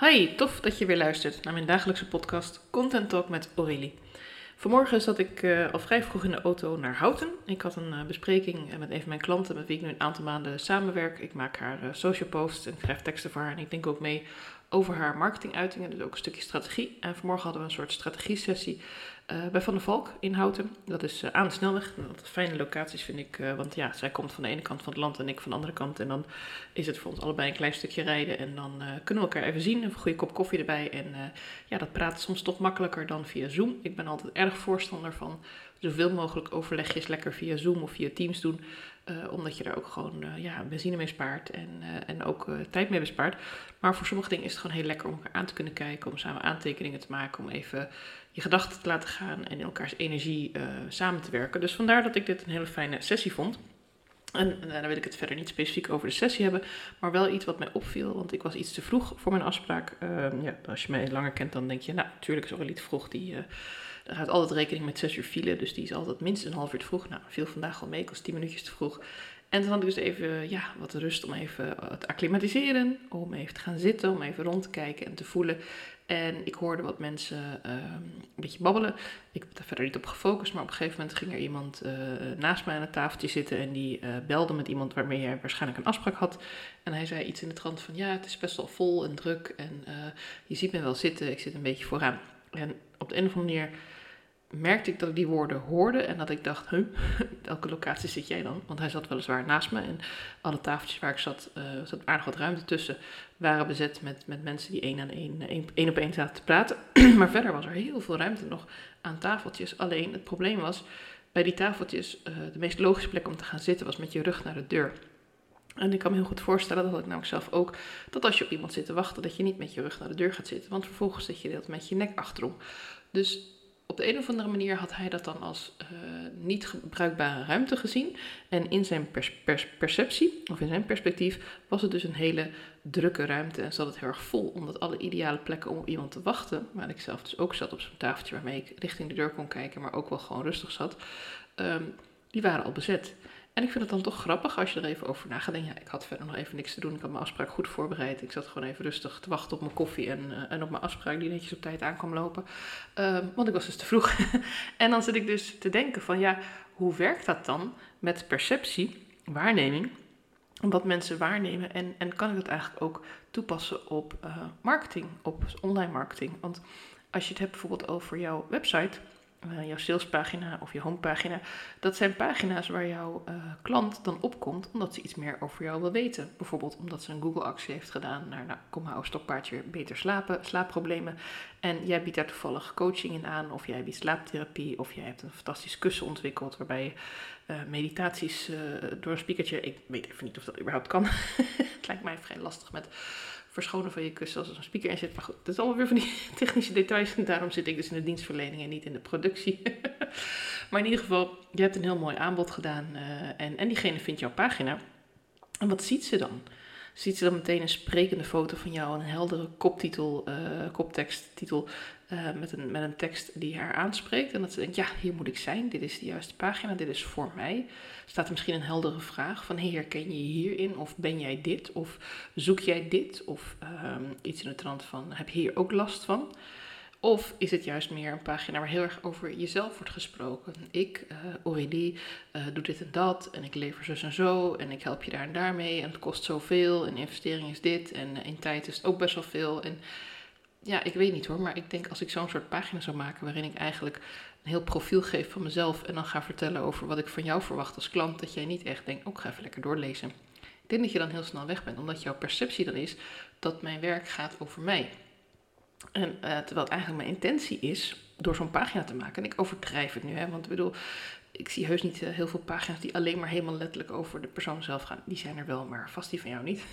Hi, tof dat je weer luistert naar mijn dagelijkse podcast Content Talk met Aurélie. Vanmorgen zat ik uh, al vrij vroeg in de auto naar Houten. Ik had een uh, bespreking met een van mijn klanten met wie ik nu een aantal maanden samenwerk. Ik maak haar social posts en schrijf teksten voor haar en ik denk ook mee over haar marketinguitingen, dus ook een stukje strategie. En vanmorgen hadden we een soort strategie-sessie uh, bij Van der Valk in Houten. Dat is uh, aan de snelweg. Dat fijne locaties vind ik, uh, want ja, zij komt van de ene kant van het land en ik van de andere kant. En dan is het voor ons allebei een klein stukje rijden en dan kunnen we elkaar even zien. Een goede kop koffie erbij en ja, dat praat soms toch makkelijker dan via Zoom. Ik ben altijd erg voorstander van zoveel mogelijk overlegjes lekker via Zoom of via Teams doen. Uh, omdat je daar ook gewoon uh, ja, benzine mee spaart en, uh, en ook tijd mee bespaart. Maar voor sommige dingen is het gewoon heel lekker om elkaar aan te kunnen kijken, om samen aantekeningen te maken, om even je gedachten te laten gaan en in elkaars energie samen te werken. Dus vandaar dat ik dit een hele fijne sessie vond. En, en daar wil ik het verder niet specifiek over de sessie hebben, maar wel iets wat mij opviel, want ik was iets te vroeg voor mijn afspraak. Ehm, ja, als je mij langer kent, dan denk je, nou, natuurlijk is Aurélie te vroeg, die er gaat altijd rekening met 6 uur file, dus die is altijd minstens een half uur te vroeg. Nou, viel vandaag al mee, ik was 10 minuutjes te vroeg. En toen had ik dus even ja, wat rust om even te acclimatiseren, om even te gaan zitten, om even rond te kijken en te voelen. En ik hoorde wat mensen uh, een beetje babbelen. Ik heb daar verder niet op gefocust, maar op een gegeven moment ging er iemand uh, naast mij aan het tafeltje zitten en die uh, belde met iemand waarmee hij waarschijnlijk een afspraak had. En hij zei iets in de trant van ja, het is best wel vol en druk en je ziet me wel zitten, ik zit een beetje vooraan. En op de een of andere manier merkte ik dat ik die woorden hoorde en dat ik dacht, huh, welke locatie zit jij dan? Want hij zat weliswaar naast me en alle tafeltjes waar ik zat, uh, zat aardig wat ruimte tussen, waren bezet met, met mensen die één aan één, één, op één zaten te praten. maar verder was er heel veel ruimte nog aan tafeltjes. Alleen het probleem was, bij die tafeltjes, uh, de meest logische plek om te gaan zitten was met je rug naar de deur. En ik kan me heel goed voorstellen, dat had ik namelijk zelf ook, dat als je op iemand zit te wachten, dat je niet met je rug naar de deur gaat zitten. Want vervolgens zit je dat met je nek achterom. Dus op de een of andere manier had hij dat dan als uh, niet gebruikbare ruimte gezien. En in zijn perceptie, of in zijn perspectief, was het dus een hele drukke ruimte en zat het heel erg vol. Omdat alle ideale plekken om op iemand te wachten, waar ik zelf dus ook zat op zo'n tafeltje waarmee ik richting de deur kon kijken, maar ook wel gewoon rustig zat, um, die waren al bezet. En ik vind het dan toch grappig als je er even over na denken. Ja, ik had verder nog even niks te doen. Ik had mijn afspraak goed voorbereid. Ik zat gewoon even rustig te wachten op mijn koffie en, uh, en op mijn afspraak die netjes op tijd aankwam lopen. Uh, want ik was dus te vroeg. en dan zit ik dus te denken van ja, hoe werkt dat dan met perceptie, waarneming? Wat mensen waarnemen en, en kan ik dat eigenlijk ook toepassen op uh, marketing, op online marketing? Want als je het hebt bijvoorbeeld over jouw website uh, jouw salespagina of je homepagina. Dat zijn pagina's waar jouw uh, klant dan opkomt omdat ze iets meer over jou wil weten. Bijvoorbeeld omdat ze een Google-actie heeft gedaan naar, nou, kom hou stokpaardje beter slapen, slaapproblemen. En jij biedt daar toevallig coaching in aan, of jij biedt slaaptherapie, of jij hebt een fantastisch kussen ontwikkeld waarbij je uh, meditaties door een speakertje, ik weet even niet of dat überhaupt kan. Het lijkt mij vrij lastig met verschonen van je kussen als een speaker in zit. Maar goed, dat is allemaal weer van die technische details. En daarom zit ik dus in de dienstverlening en niet in de productie. maar in ieder geval, je hebt een heel mooi aanbod gedaan. Uh, en, en diegene vindt jouw pagina. En wat ziet ze dan? Ziet ze dan meteen een sprekende foto van jou, een heldere koptitel, uh, kopteksttitel uh, met, een, met een tekst die haar aanspreekt. En dat ze denkt, ja, hier moet ik zijn, dit is de juiste pagina, dit is voor mij. Staat er misschien een heldere vraag van, hey, herken je je hierin? Of ben jij dit? Of zoek jij dit? Of uh, iets in de trant van, heb je hier ook last van? Of is het juist meer een pagina waar heel erg over jezelf wordt gesproken? Ik, uh, Aurélie, uh, doe dit en dat en ik lever zo en zo en ik help je daar en daarmee en het kost zoveel en investering is dit en in tijd is het ook best wel veel. En ja, ik weet niet hoor, maar ik denk als ik zo'n soort pagina zou maken waarin ik eigenlijk een heel profiel geef van mezelf en dan ga vertellen over wat ik van jou verwacht als klant, dat jij niet echt denkt, ook oh, ga even lekker doorlezen. Ik denk dat je dan heel snel weg bent, omdat jouw perceptie dan is dat mijn werk gaat over mij. En uh, terwijl het eigenlijk mijn intentie is door zo'n pagina te maken. En ik overdrijf het nu, hè, want ik bedoel, ik zie heus niet uh, heel veel pagina's die alleen maar helemaal letterlijk over de persoon zelf gaan. Die zijn er wel, maar vast die van jou niet.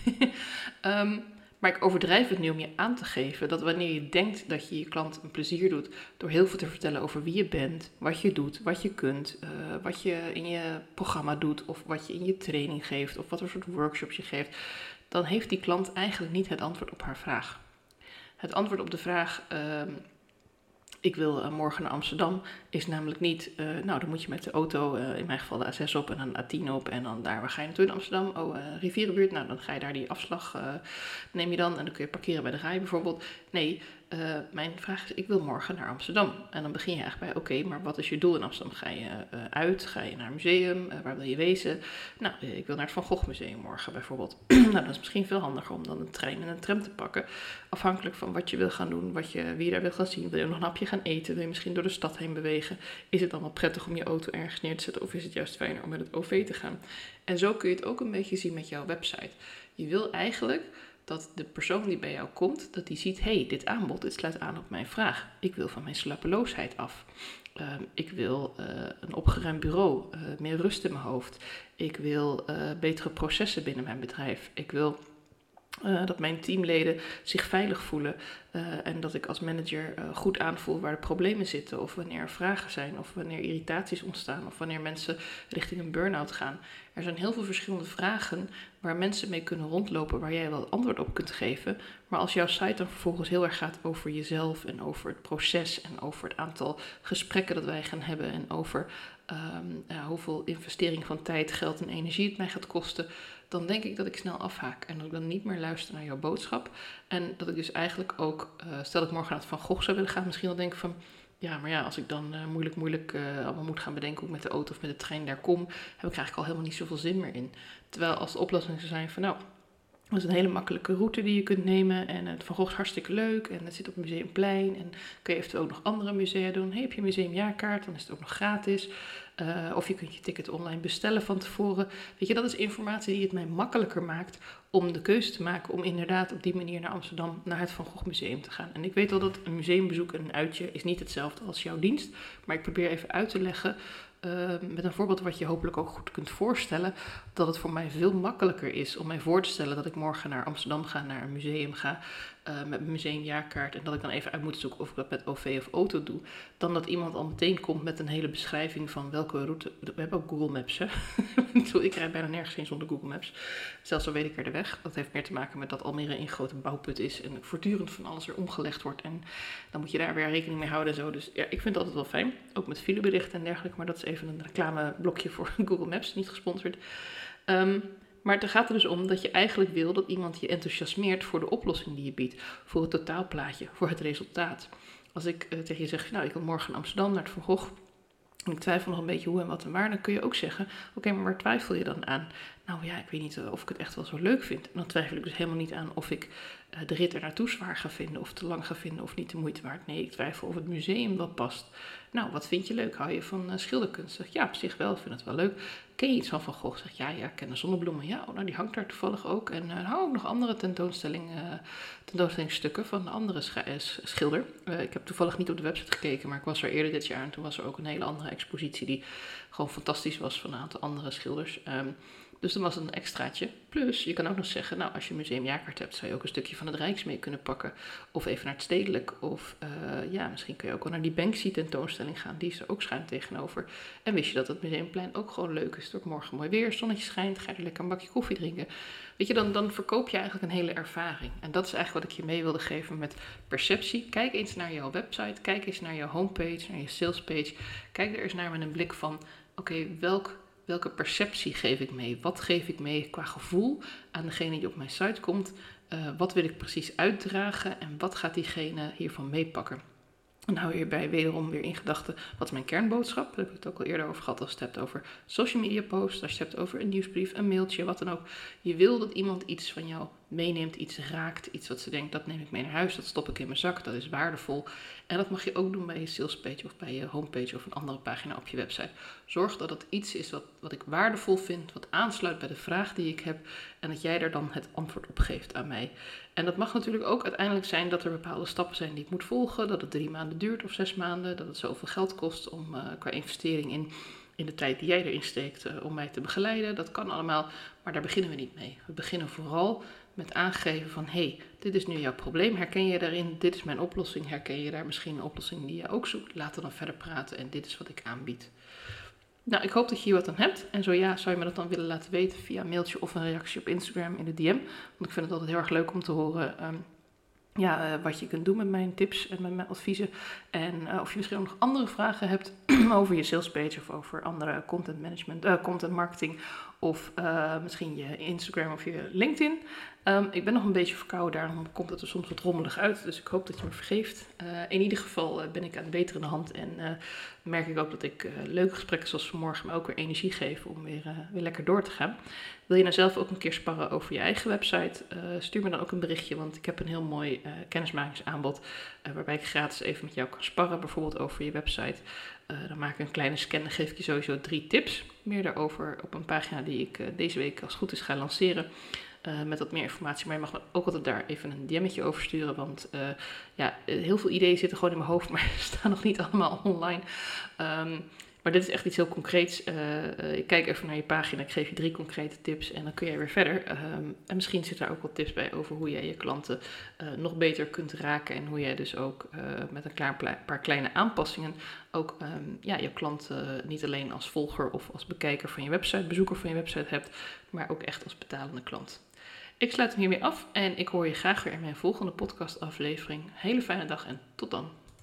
um, maar ik overdrijf het nu om je aan te geven dat wanneer je denkt dat je je klant een plezier doet door heel veel te vertellen over wie je bent, wat je doet, wat je kunt, uh, wat je in je programma doet of wat je in je training geeft of wat voor soort workshops je geeft, dan heeft die klant eigenlijk niet het antwoord op haar vraag. Het antwoord op de vraag: uh, ik wil morgen naar Amsterdam, is namelijk niet, nou dan moet je met de auto, in mijn geval de A6 op en dan de A10 op en dan daar, waar ga je naartoe in Amsterdam? Oh, Rivierenbuurt, nou dan ga je daar die afslag, neem je dan en dan kun je parkeren bij de rij bijvoorbeeld. Nee, uh, mijn vraag is, ik wil morgen naar Amsterdam. En dan begin je eigenlijk bij, oké, maar wat is je doel in Amsterdam? Ga je uh, uit? Ga je naar een museum? Uh, waar wil je wezen? Nou, ik wil naar het Van Gogh Museum morgen bijvoorbeeld. nou, dat is misschien veel handiger om dan een trein en een tram te pakken. Afhankelijk van wat je wil gaan doen, wat je, wie je daar wil gaan zien. Wil je nog een hapje gaan eten? Wil je misschien door de stad heen bewegen? Is het dan wel prettig om je auto ergens neer te zetten? Of is het juist fijner om met het OV te gaan? En zo kun je het ook een beetje zien met jouw website. Je wil eigenlijk dat de persoon die bij jou komt, dat die ziet, hey, dit aanbod, dit sluit aan op mijn vraag. Ik wil van mijn slapeloosheid af. Ehm, ik wil uh, een opgeruimd bureau, uh, meer rust in mijn hoofd. Ik wil uh, betere processen binnen mijn bedrijf. Ik wil dat mijn teamleden zich veilig voelen en dat ik als manager goed aanvoel waar de problemen zitten, of wanneer er vragen zijn, of wanneer irritaties ontstaan, of wanneer mensen richting een burn-out gaan. Er zijn heel veel verschillende vragen waar mensen mee kunnen rondlopen, waar jij wel antwoord op kunt geven. Maar als jouw site dan vervolgens heel erg gaat over jezelf en over het proces en over het aantal gesprekken dat wij gaan hebben en over ja, hoeveel investering van tijd, geld en energie het mij gaat kosten, dan denk ik dat ik snel afhaak en dat ik dan niet meer luister naar jouw boodschap. En dat ik dus eigenlijk ook, uh, stel ik morgen naar het Van Gogh zou willen gaan, misschien wel denk van ja, maar ja, als ik dan uh, moeilijk, moeilijk uh, allemaal moet gaan bedenken hoe ik met de auto of met de trein daar kom, heb ik eigenlijk al helemaal niet zoveel zin meer in. Terwijl als de oplossing zou zijn van nou, dat is een hele makkelijke route die je kunt nemen. En het Van Gogh is hartstikke leuk. En het zit op het Museumplein. En kun je eventueel ook nog andere musea doen. Heb je een museumjaarkaart, dan is het ook nog gratis. Uh, of je kunt je ticket online bestellen van tevoren. Weet je, dat is informatie die het mij makkelijker maakt om de keuze te maken om inderdaad op die manier naar Amsterdam, naar het Van Gogh Museum te gaan. En ik weet al dat een museumbezoek en een uitje is niet hetzelfde als jouw dienst. Maar ik probeer even uit te leggen uh, met een voorbeeld wat je hopelijk ook goed kunt voorstellen, dat het voor mij veel makkelijker is om mij voor te stellen dat ik morgen naar Amsterdam ga, naar een museum ga, uh, met mijn museumjaarkaart en dat ik dan even uit moet zoeken of ik dat met OV of auto doe, dan dat iemand al meteen komt met een hele beschrijving van welke route. We hebben ook Google Maps, hè? ik rijd bijna nergens in zonder Google Maps. Zelfs al weet ik er de weg. Dat heeft meer te maken met dat Almere een grote bouwput is en voortdurend van alles er omgelegd wordt. En dan moet je daar weer rekening mee houden en zo. Dus ja, ik vind het altijd wel fijn. Ook met fileberichten en dergelijke, maar dat is even een reclameblokje voor Google Maps, niet gesponsord. Um, maar het gaat er dus om dat je eigenlijk wil dat iemand je enthousiasmeert voor de oplossing die je biedt, voor het totaalplaatje, voor het resultaat. Als ik uh, tegen je zeg, nou ik wil morgen naar Amsterdam naar het Van Gogh, en ik twijfel nog een beetje hoe en wat en waar, dan kun je ook zeggen, oké, maar waar twijfel je dan aan? Nou ja, ik weet niet eh, of ik het echt wel zo leuk vind. En dan twijfel ik dus helemaal niet aan of ik de rit er naartoe zwaar ga vinden, of te lang ga vinden, of niet de moeite waard. Nee, ik twijfel of het museum wel past. Nou, wat vind je leuk? Hou je van uh, schilderkunst? Zeg, ja, op zich wel, vind het wel leuk. Ken je iets van Van Gogh? Zeg, ja, ja, ik ken de zonnebloemen. Ja, oh, nou, die hangt daar toevallig ook. En uh, hou ook nog andere tentoonstelling, tentoonstellingsstukken van een andere schilder. ik heb toevallig niet op de website gekeken, maar ik was er eerder dit jaar en toen was er ook een hele andere expositie die gewoon fantastisch was van een aantal andere schilders. Um, dus dat was een extraatje. Plus, je kan ook nog zeggen, nou, als je museumjaarkaart hebt, zou je ook een stukje van het Rijks mee kunnen pakken. Of even naar het Stedelijk. Of uh, ja, misschien kun je ook wel naar die Banksy tentoonstelling gaan. Die is er ook schuin tegenover. En wist je dat het museumplein ook gewoon leuk is. Het morgen mooi weer, zonnetje schijnt, ga je er lekker een bakje koffie drinken. Weet je, dan, dan verkoop je eigenlijk een hele ervaring. En dat is eigenlijk wat ik je mee wilde geven met perceptie. Kijk eens naar jouw website, kijk eens naar jouw homepage, naar je salespage. Kijk er eens naar met een blik van, oké, welk Welke perceptie geef ik mee? Wat geef ik mee qua gevoel aan degene die op mijn site komt? Uh, wat wil ik precies uitdragen en wat gaat diegene hiervan meepakken? En hou hierbij wederom weer in gedachten, wat is mijn kernboodschap? Daar heb ik het ook al eerder over gehad als je het hebt over social media posts, als je het hebt over een nieuwsbrief, een mailtje, wat dan ook. Je wil dat iemand iets van jou meeneemt, iets raakt, iets wat ze denkt, dat neem ik mee naar huis, dat stop ik in mijn zak, dat is waardevol. En dat mag je ook doen bij je salespage of bij je homepage of een andere pagina op je website. Zorg dat het iets is wat, wat ik waardevol vind, wat aansluit bij de vraag die ik heb en dat jij er dan het antwoord op geeft aan mij. En dat mag natuurlijk ook uiteindelijk zijn dat er bepaalde stappen zijn die ik moet volgen, dat het drie maanden duurt of zes maanden, dat het zoveel geld kost om uh, qua investering in in de tijd die jij erin steekt uh, om mij te begeleiden. Dat kan allemaal, maar daar beginnen we niet mee. We beginnen vooral met aangeven van hé, hey, dit is nu jouw probleem. Herken je daarin? Dit is mijn oplossing. Herken je daar misschien een oplossing die je ook zoekt? Laten we dan verder praten en dit is wat ik aanbied. Nou, ik hoop dat je hier wat aan hebt. En zo ja, zou je me dat dan willen laten weten via een mailtje of een reactie op Instagram in de DM. Want ik vind het altijd heel erg leuk om te horen um, ja, wat je kunt doen met mijn tips en met mijn adviezen. En of je misschien ook nog andere vragen hebt over je salespage of over andere content management, content marketing of misschien je Instagram of je LinkedIn. Um, ik ben nog een beetje verkouden, daarom komt het er soms wat rommelig uit. Dus ik hoop dat je me vergeeft. Uh, in ieder geval uh, ben ik aan het beter in de hand. En uh, merk ik ook dat ik leuke gesprekken zoals vanmorgen me ook weer energie geef om weer, weer lekker door te gaan. Wil je nou zelf ook een keer sparren over je eigen website? stuur me dan ook een berichtje, want ik heb een heel mooi kennismakingsaanbod. waarbij ik gratis even met jou kan sparren, bijvoorbeeld over je website. Dan maak ik een kleine scan en geef ik je sowieso drie tips. Meer daarover op een pagina die ik deze week als goed is ga lanceren. Uh, met wat meer informatie. Maar je mag me ook altijd daar even een DM'tje over sturen. Want ja, heel veel ideeën zitten gewoon in mijn hoofd, maar staan nog niet allemaal online. Um, maar dit is echt iets heel concreets. Uh, ik kijk even naar je pagina, ik geef je drie concrete tips en dan kun jij weer verder. Um, en misschien zitten daar ook wat tips bij over hoe jij je klanten nog beter kunt raken. En hoe jij dus ook met een paar kleine aanpassingen ook um, ja, je klanten niet alleen als volger of als bekijker van je website, bezoeker van je website hebt, maar ook echt als betalende klant. Ik sluit hem hiermee af en ik hoor je graag weer in mijn volgende podcastaflevering. Hele fijne dag en tot dan.